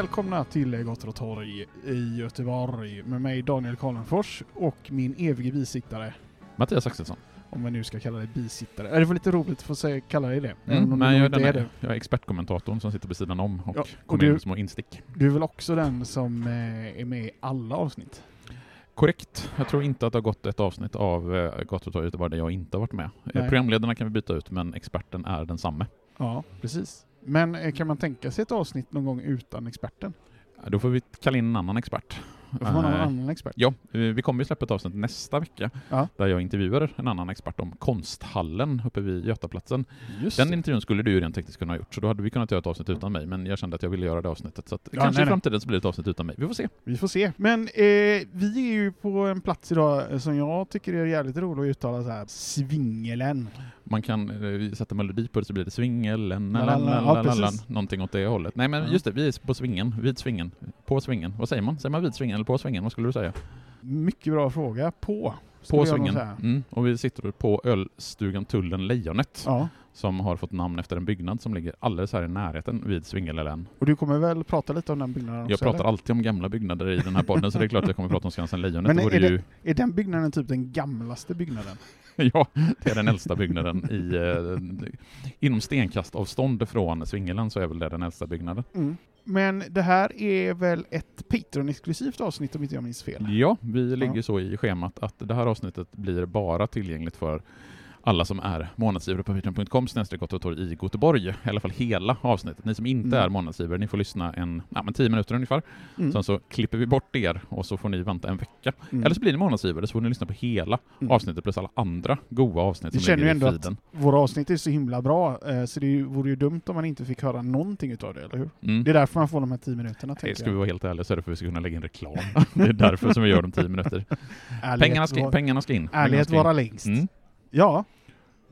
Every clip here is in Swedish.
Välkomna till Gator och torg i Göteborg med mig Daniel Karlenfors och min evige bisittare. Mattias Axelsson. Om man nu ska kalla dig bisittare. Är det var lite roligt att få säga, kalla dig det. Mm, men jag, är är jag är expertkommentatorn som sitter på sidan om och Ja, kommer in små instick. Du är väl också den som eh, är med i alla avsnitt? Korrekt. Jag tror inte att det har gått ett avsnitt av eh, Gator och torg Göteborg där jag inte har varit med. Nej. Programledarna kan vi byta ut, men experten är densamme. Ja, precis. Men eh, kan man tänka sig ett avsnitt någon gång utan experten? Då får vi kalla in en annan expert. Då får man ha en Eh, annan expert. Ja, eh, vi kommer ju släppa ett avsnitt nästa vecka Ja. där jag intervjuar en annan expert om konsthallen uppe vid Götaplatsen. Just Den det. intervjun skulle du ju rent tekniskt kunna ha gjort, så då hade vi kunnat göra ett avsnitt utan mig, men jag kände att jag ville göra det avsnittet. Så Ja, kanske nej, i nej. framtiden så blir det ett avsnitt utan mig. Vi får se. Vi får se. Men eh, vi är ju på en plats idag eh, som jag tycker är jävligt rolig att uttala så här. Svingelen. Man kan eh, sätta melodi på det så blir det svingel, La, la, la. Ja, någonting åt det hållet. Nej men just det, vi är på svingen, vid svingen, på svingen. Vad säger man? Säger man vid svingen eller på svingen? Vad skulle du säga? Mycket bra fråga. På. På säga. Mm. Och vi sitter på ölstugan Tullen Lejonet Ja. som har fått namn efter en byggnad som ligger alldeles här i närheten vid Svingelälven. Och du kommer väl prata lite om den byggnaden också? Jag pratar eller? alltid om gamla byggnader i den här podden så det är klart att jag kommer prata om Skansen Lejonet. Men är det- ju, Är den byggnaden typ den gamlaste byggnaden? ja, det är den äldsta byggnaden i, eh, inom stenkastavstånd från Svingelen så är väl det den äldsta byggnaden. Mm. Men det här är väl ett Patreon-exklusivt avsnitt om inte jag minns fel? Ja, vi ligger Ja. så i schemat att det här avsnittet blir bara tillgängligt för alla som är månadsgivare på patreon.com torg i Göteborg. I alla fall hela avsnittet. Ni som inte Mm. är månadsgivare, ni får lyssna en, ja, men tio minuter ungefär. Mm. Sen så klipper vi bort er och så får ni vänta en vecka. Mm. Eller så blir ni månadsgivare så får ni lyssna på hela Mm. avsnittet plus alla andra goa avsnitt Vi som känner ligger ju i ändå att feeden. våra avsnitt är så himla bra, eh, så det ju- vore ju dumt om man inte fick höra någonting utav det, eller hur? Mm. Det är därför man får de här tio minuterna, Nej, ska vi vara helt ärliga så är det för att vi ska kunna lägga in reklam. det är därför som vi gör de tio minuter. Ärlighet Pengarna ska, var- pengarna ska in. Ärlighet in. vara längst. Mm. Ja,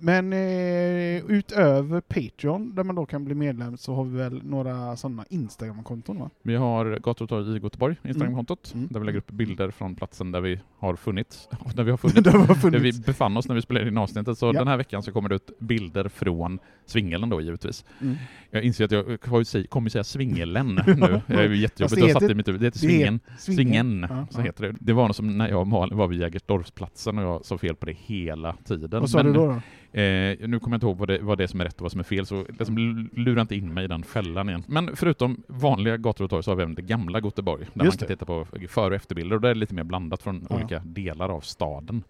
men eh, utöver Patreon, där man då kan bli medlem, så har vi väl några sådana Instagram-konton va? Vi har Gator och torg i Göteborg, Instagramkontot, Mm. där vi lägger upp bilder från platsen där vi har funnits. Där vi har funnits. där funnits. vi befann oss när vi spelade in avsnittet. Så Ja. den här veckan så kommer det ut bilder från Svingelen då givetvis. Mm. Jag inser att jag kommer säga, Svingelen nu. Det är ju jättejobbigt att heter- fatta i mitt huvud. Det heter Svingen. Svingen. Ja, så ja. heter det. Det var nog som när jag och Malin var vid Jägersdorfsplatsen och jag sa fel på det hela tiden. Vad sa Men, du då? då? Eh, nu kommer jag inte ihåg vad det, vad det är som är rätt och vad som är fel, så liksom lura inte in mig i den fällan igen. Men förutom vanliga gator och torg så har vi även det gamla Göteborg, där Just man kan det. titta på före och efterbilder, och det är lite mer blandat från Ja. olika delar av staden.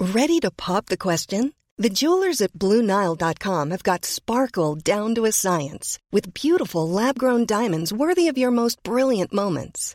Ready to pop the question? The jewelers at BlueNile.com have got sparkle down to a science with beautiful lab grown diamonds worthy of your most brilliant moments.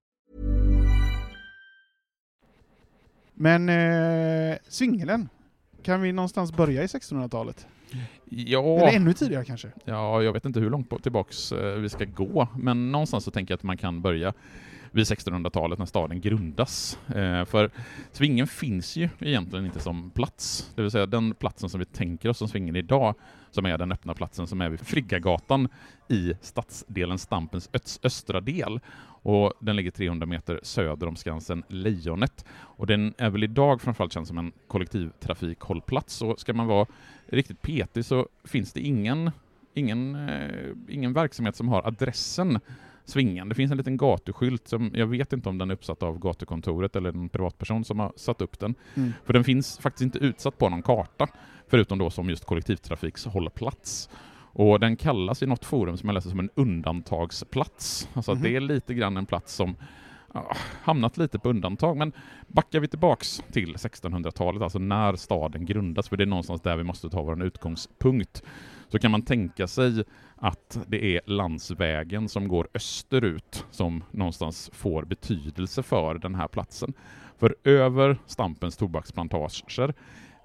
Men eh, Svingelen, kan vi någonstans börja i 1600-talet? Ja, Eller ännu tidigare kanske? ja, jag vet inte hur långt tillbaks eh, vi ska gå, men någonstans så tänker jag att man kan börja vid 1600-talet när staden grundas. Eh, för Svingen finns ju egentligen inte som plats, det vill säga den platsen som vi tänker oss som Svingen idag, som är den öppna platsen som är vid Friggagatan i stadsdelen Stampens östra del. Och den ligger 300 meter söder om Skansen Lejonet. Och den är väl idag framförallt känd som en kollektivtrafikhållplats. Och ska man vara riktigt petig så finns det ingen, ingen, eh, ingen verksamhet som har adressen Svingen. Det finns en liten gatuskylt som jag vet inte om den är uppsatt av gatukontoret eller en privatperson som har satt upp den. Mm. För den finns faktiskt inte utsatt på någon karta, förutom då som just kollektivtrafikshållplats. Och den kallas i något forum som jag läser som en undantagsplats. Alltså Mhm. det är lite grann en plats som ja, hamnat lite på undantag. Men backar vi tillbaks till 1600-talet, alltså när staden grundas, för det är någonstans där vi måste ta vår utgångspunkt, så kan man tänka sig att det är landsvägen som går österut som någonstans får betydelse för den här platsen. För över Stampens tobaksplantager,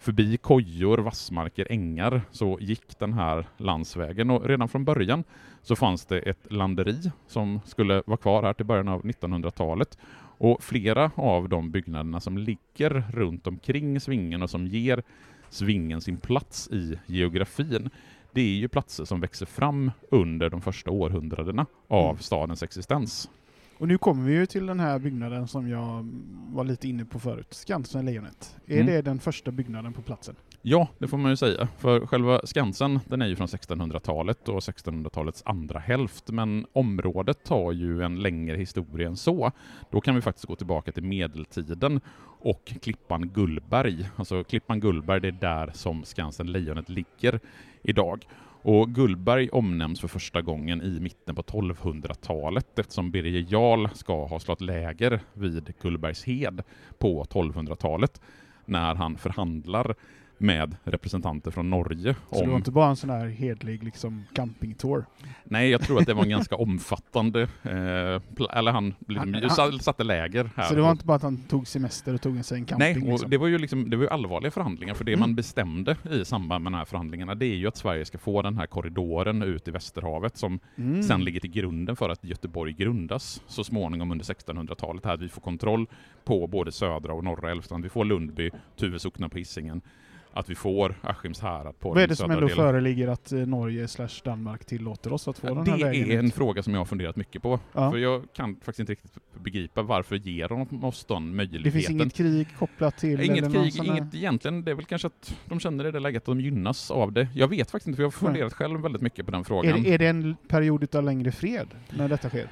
förbi kojor, vassmarker, ängar, så gick den här landsvägen och redan från början så fanns det ett landeri som skulle vara kvar här till början av 1900-talet. Och flera av de byggnaderna som ligger runt omkring Svingen och som ger Svingen sin plats i geografin, det är ju platser som växer fram under de första århundradena av Mm. stadens existens. Och nu kommer vi ju till den här byggnaden som jag var lite inne på förut, Skansen Lejonet. Är Mm. det den första byggnaden på platsen? Ja, det får man ju säga. För själva Skansen, den är ju från 1600-talet och 1600-talets andra hälft, men området har ju en längre historia än så. Då kan vi faktiskt gå tillbaka till medeltiden och Klippan Gullberg. Alltså Klippan Gullberg, det är där som Skansen Lejonet ligger idag. Och Gullberg omnämns för första gången i mitten på 1200-talet eftersom Birger Jarl ska ha slått läger vid Gullbergshed på 1200-talet när han förhandlar med representanter från Norge. Så det var Om, inte bara en sån här hedlig liksom campingtour? nej, jag tror att det var en ganska omfattande, eh, eller han liksom, Han- sa- satte läger här. Så det var inte bara att han tog semester och tog sig en camping? Nej, och liksom. det var ju liksom, det var allvarliga förhandlingar, för det Mm. man bestämde i samband med de här förhandlingarna, det är ju att Sverige ska få den här korridoren ut i Västerhavet som Mm. sen ligger till grunden för att Göteborg grundas så småningom under 1600-talet, här att vi får kontroll på både södra och norra Älvstrand. Vi får Lundby, Tuve socknar på Hisingen, att vi får Askims härad på Vad är den det som ändå delen. föreligger att eh, Norge slash Danmark tillåter oss att få den Det här vägen är en ut? fråga som jag har funderat mycket på. Ja. För jag kan faktiskt inte riktigt begripa varför ger de oss den möjligheten. Det finns inget krig kopplat till? Inget krig, inget egentligen. Det är väl kanske att de känner i det läget att de gynnas av det. Jag vet faktiskt inte, för jag har Nej. funderat själv väldigt mycket på den Är frågan. det, är det en period av längre fred när detta sker?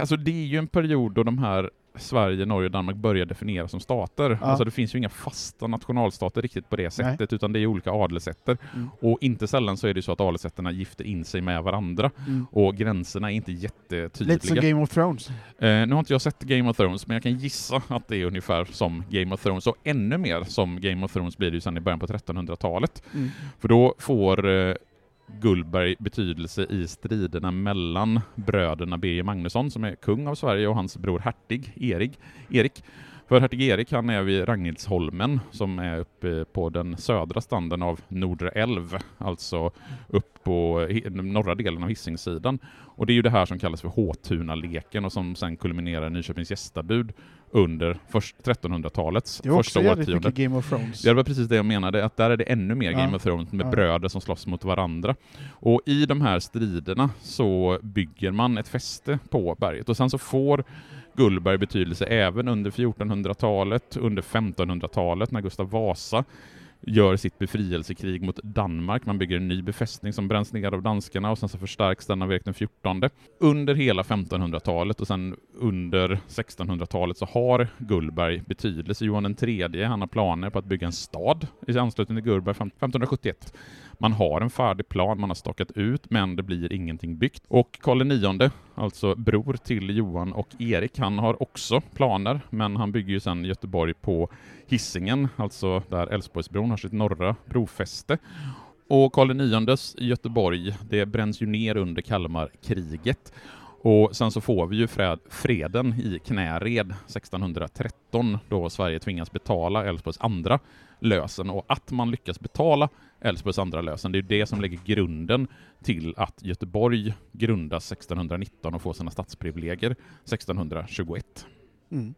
Alltså det är ju en period då de här Sverige, Norge och Danmark börjar definieras som stater. Ja. Alltså det finns ju inga fasta nationalstater riktigt på det sättet, utan det är olika adelsätter. Mm. Och inte sällan så är det så att adelsätterna gifter in sig med varandra, Mm. och gränserna är inte jättetydliga. Lite som Game of Thrones. Eh, nu har inte jag sett Game of Thrones, men jag kan gissa att det är ungefär som Game of Thrones, och ännu mer som Game of Thrones blir det ju sen i början på 1300-talet. Mm. För då får eh, Gullberg betydelse i striderna mellan bröderna Birger Magnusson, som är kung av Sverige, och hans bror hertig Erik. Erik. För hertig Erik han är vid Ragnhildsholmen, som är uppe på den södra standen av Nordre älv, alltså upp på norra delen av Hisingssidan. Och det är ju det här som kallas för Håtuna-leken och som sen kulminerar i Nyköpings gästabud under först 1300-talets Det är också första årtionde. mycket Game of Thrones. Det var precis det jag menade, att där är det ännu mer Ja. Game of Thrones med Ja. bröder som slåss mot varandra. Och i de här striderna så bygger man ett fäste på berget och sen så får Gullberg betydelse även under 1400-talet, under 1500-talet när Gustav Vasa gör sitt befrielsekrig mot Danmark. Man bygger en ny befästning som bränns ner av danskarna och sen så förstärks den av Erik den XIV. Under hela 1500-talet och sen under 1600-talet så har Gullberg betydelse. Johan III, han har planer på att bygga en stad i anslutning till Gullberg 1571. Man har en färdig plan, man har stakat ut, men det blir ingenting byggt. Och Karl IX, alltså bror till Johan och Erik, han har också planer, men han bygger ju sen Göteborg på Hisingen, alltså där Älvsborgsbron har sitt norra brofäste. Och Karl IXs Göteborg, det bränns ju ner under Kalmarkriget. Och sen så får vi ju fred, freden i Knäred 1613 då Sverige tvingas betala Älvsborgs andra lösen och att man lyckas betala Älvsborgs andra lösen, det är det som lägger grunden till att Göteborg grundas 1619 och får sina stadsprivilegier 1621. Mm.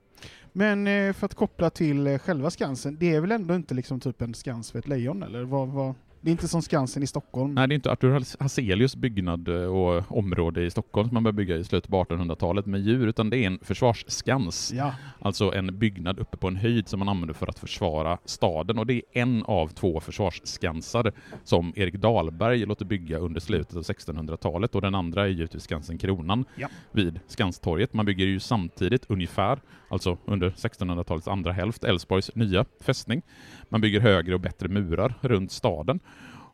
Men eh, för att koppla till eh, själva Skansen, det är väl ändå inte liksom typ en skans för ett lejon, eller? Vad, vad, det är inte som Skansen i Stockholm? Nej, det är inte Artur Hazelius byggnad eh, och område i Stockholm som man började bygga i slutet på 1800-talet med djur, utan det är en försvarsskans. Ja. Alltså en byggnad uppe på en höjd som man använder för att försvara staden. Och det är en av två försvarsskansar som Erik Dahlberg låter bygga under slutet av 1600-talet. Och den andra är givetvis Skansen Kronan Ja. vid Skanstorget. Man bygger ju samtidigt ungefär, alltså under 1600-talets andra hälft, Älvsborgs nya fästning. Man bygger högre och bättre murar runt staden.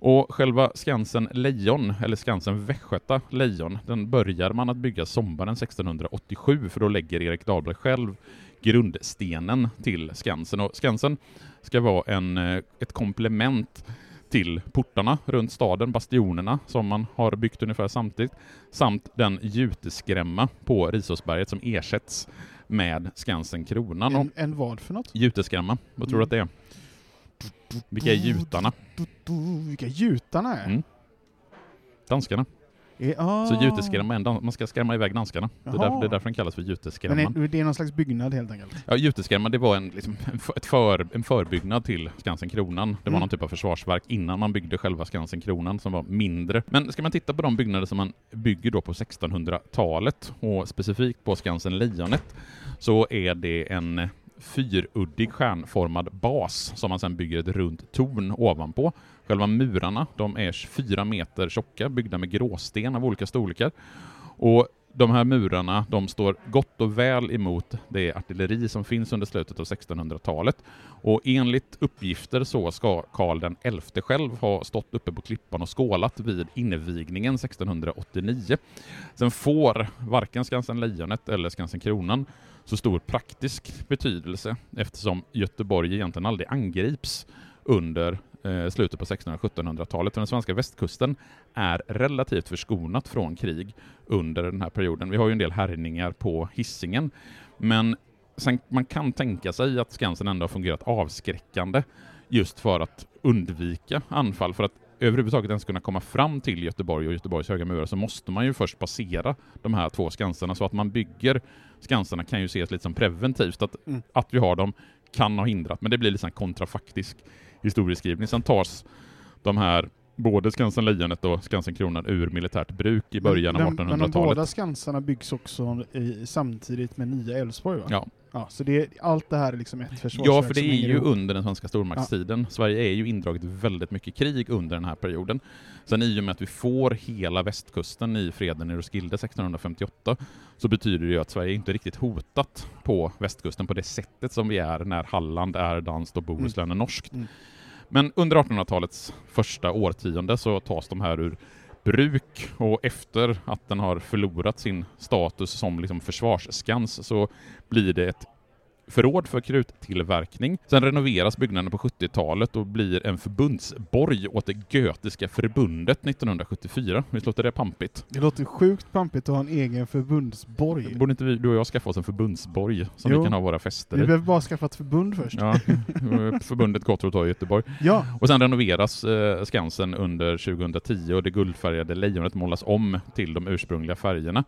Och själva Skansen Lejon, eller Skansen Västgöta Lejon, den börjar man att bygga sommaren 1687, för då lägger Erik Dahlberg själv grundstenen till Skansen. Och Skansen ska vara en, eh, ett komplement till portarna runt staden, bastionerna som man har byggt ungefär samtidigt, samt den juteskrämma på Risåsberget som ersätts med Skansen Kronan. En, en vad för något? juteskrämma, vad tror du att det är? Vilka är jutarna? Du, du, vilka jutarna är? Mm. Danskarna. är ah. Så juteskrämma, är en dan- man ska skrämma iväg danskarna. Det är, därför, det är därför den kallas för Men juteskrämman. är, det är någon slags byggnad helt enkelt? Ja, juteskrämma, det var en, liksom, en, för, en förbyggnad till Skansen Kronan. Det var Mm. någon typ av försvarsverk innan man byggde själva Skansen Kronan som var mindre. Men ska man titta på de byggnader som man bygger då på 1600-talet och specifikt på Skansen Lejonet så är det en fyruddig stjärnformad bas som man sedan bygger ett runt torn ovanpå. Själva murarna, de är 24 meter tjocka, byggda med gråsten av olika storlekar. Och de här murarna, de står gott och väl emot det artilleri som finns under slutet av 1600-talet. Och enligt uppgifter så ska Karl XI själv ha stått uppe på klippan och skålat vid invigningen 1689. Sen får varken Skansen Lejonet eller Skansen Kronan så stor praktisk betydelse eftersom Göteborg egentligen aldrig angrips under eh, slutet på 1600-1700-talet. Den svenska västkusten är relativt förskonat från krig under den här perioden. Vi har ju en del härjningar på Hisingen, men sen, man kan tänka sig att Skansen ändå har fungerat avskräckande just för att undvika anfall. För att överhuvudtaget ens kunna komma fram till Göteborg och Göteborgs höga murar så måste man ju först passera de här två skansarna. Så att man bygger skansarna kan ju ses lite som preventivt. Att, Mm. att vi har dem kan ha hindrat, men det blir lite en kontrafaktisk historieskrivning. Sen tas de här, både Skansen Lejonet och Skansen Kronan ur militärt bruk i början men, av men, men de båda 1800-talet. skansarna byggs också i, samtidigt med nya Älvsborg va? Ja. ja. Så det, allt det här är liksom ett försvarsverk Ja, för det är ju ihop. under den svenska stormaktstiden. Sverige är ju indraget väldigt mycket krig under den här perioden. Sen i och med att vi får hela västkusten i freden i Roskilde 1658 så betyder det ju att Sverige inte riktigt hotat på västkusten på det sättet som vi är när Halland är danskt och Bohuslän är norskt. Mm. Men under 1800-talets första årtionde så tas de här ur bruk och efter att den har förlorat sin status som liksom försvarsskans så blir det ett förråd för kruttillverkning. Sen renoveras byggnaden på 70-talet och blir en förbundsborg åt det Götiska förbundet 1974. Visst låter det pampigt? Det låter sjukt pampigt att ha en egen förbundsborg. Borde inte vi, du och jag skaffa oss en förbundsborg som Jo. vi kan ha våra fester Vi i? behöver bara skaffa ett förbund först. Ja, förbundet Gottorp i Göteborg. Ja. Och sen renoveras eh, Skansen under 2010 och det guldfärgade lejonet målas om till de ursprungliga färgerna.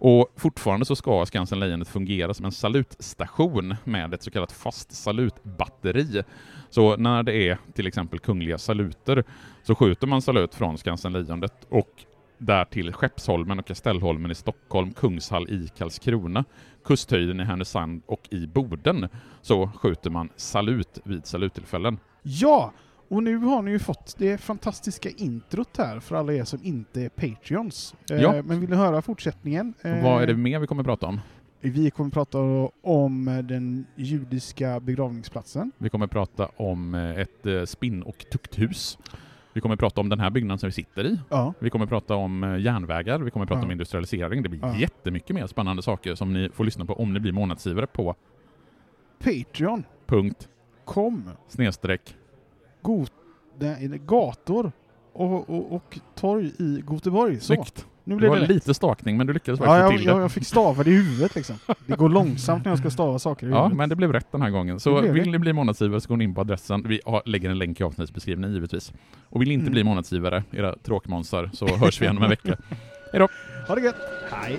Och fortfarande så ska Skansen Lejonet fungera som en salutstation med ett så kallat fast salutbatteri. Så när det är till exempel kungliga saluter så skjuter man salut från Skansen Lejonet och därtill Skeppsholmen och Kastellholmen i Stockholm, Kungshall i Karlskrona, Kusthöjden i Härnösand och i Boden så skjuter man salut vid saluttillfällen. Ja! Och nu har ni ju fått det fantastiska introt här för alla er som inte är Patreons. Eh, Ja. Men vill ni höra fortsättningen? Eh, Vad är det mer vi kommer att prata om? Vi kommer prata om den judiska begravningsplatsen. Vi kommer att prata om eh, ett spinn och tukthus. Vi kommer att prata om den här byggnaden som vi sitter i. Ja. Vi kommer att prata om järnvägar, vi kommer att prata Ja. om industrialisering. Det blir Ja. jättemycket mer spännande saker som ni får lyssna på om ni blir månadsgivare på Patreon. punkt Kom. snedstreck Got, nej, gator och, och, och torg i Göteborg. Så. snyggt. Nu Det blev var det rätt. lite stakning, men du lyckades Ja, faktiskt få jag, till jag, det. jag fick stava det i huvudet liksom. Det går långsamt när jag ska stava saker i Ja, huvudet. men det blev rätt den här gången. Så det. vill ni bli månadsgivare så går ni in på adressen. Vi lägger en länk i avsnittsbeskrivningen givetvis. Och vill ni inte Mm. bli månadsgivare, era tråkmånsar, så hörs vi igen om en vecka. Ha det gött! Hej!